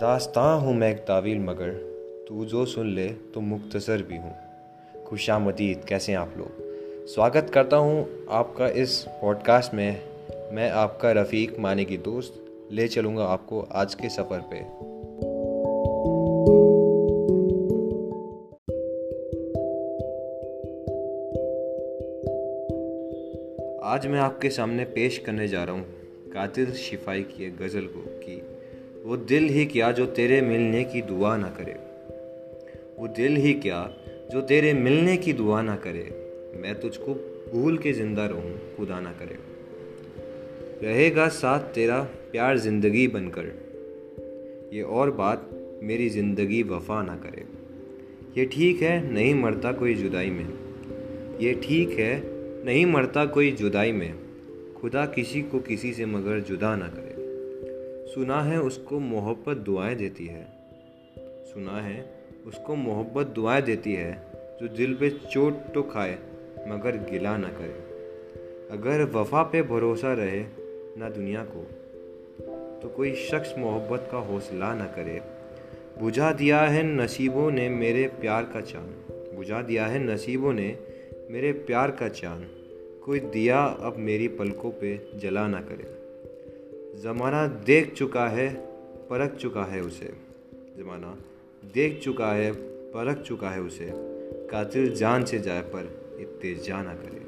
दास्तां हूँ मैं एक तावील, मगर तू जो सुन ले तो मुख्तसर भी हूँ। खुशामदीद, कैसे हैं आप लोग? स्वागत करता हूँ आपका इस पॉडकास्ट में। मैं आपका रफ़ीक माने की दोस्त, ले चलूँगा आपको आज के सफ़र पे। आज मैं आपके सामने पेश करने जा रहा हूँ। कातिल शिफाई की एक गज़ल को कि वो दिल ही क्या जो तेरे मिलने की दुआ ना करे? वो दिल ही क्या जो तेरे मिलने की दुआ ना करे? मैं तुझको भूल के ज़िंदा रहूँ, खुदा ना करे। रहेगा साथ तेरा प्यार ज़िंदगी बनकर। ये और बात मेरी ज़िंदगी वफा ना करे। ये ठीक है नहीं मरता कोई जुदाई में। ये ठीक है नहीं मरता कोई जुदाई में। खुदा किसी को किसी से मगर जुदा ना करे। सुना है उसको मोहब्बत दुआएँ देती है। सुना है उसको मोहब्बत दुआएँ देती है, जो दिल पे चोट तो खाए, मगर गिला ना करे। अगर वफा पे भरोसा रहे ना दुनिया को तो कोई शख्स मोहब्बत का हौसला ना करे। बुझा दिया है नसीबों ने मेरे प्यार का चाँद। बुझा दिया है नसीबों ने मेरे प्यार का चाँद। कोई दिया अब मेरी पलकों पे जला ना करे। ज़माना देख चुका है, परख चुका है उसे। ज़माना देख चुका है, परख चुका है उसे। कातिल जान से जाए पर इतने ना करे।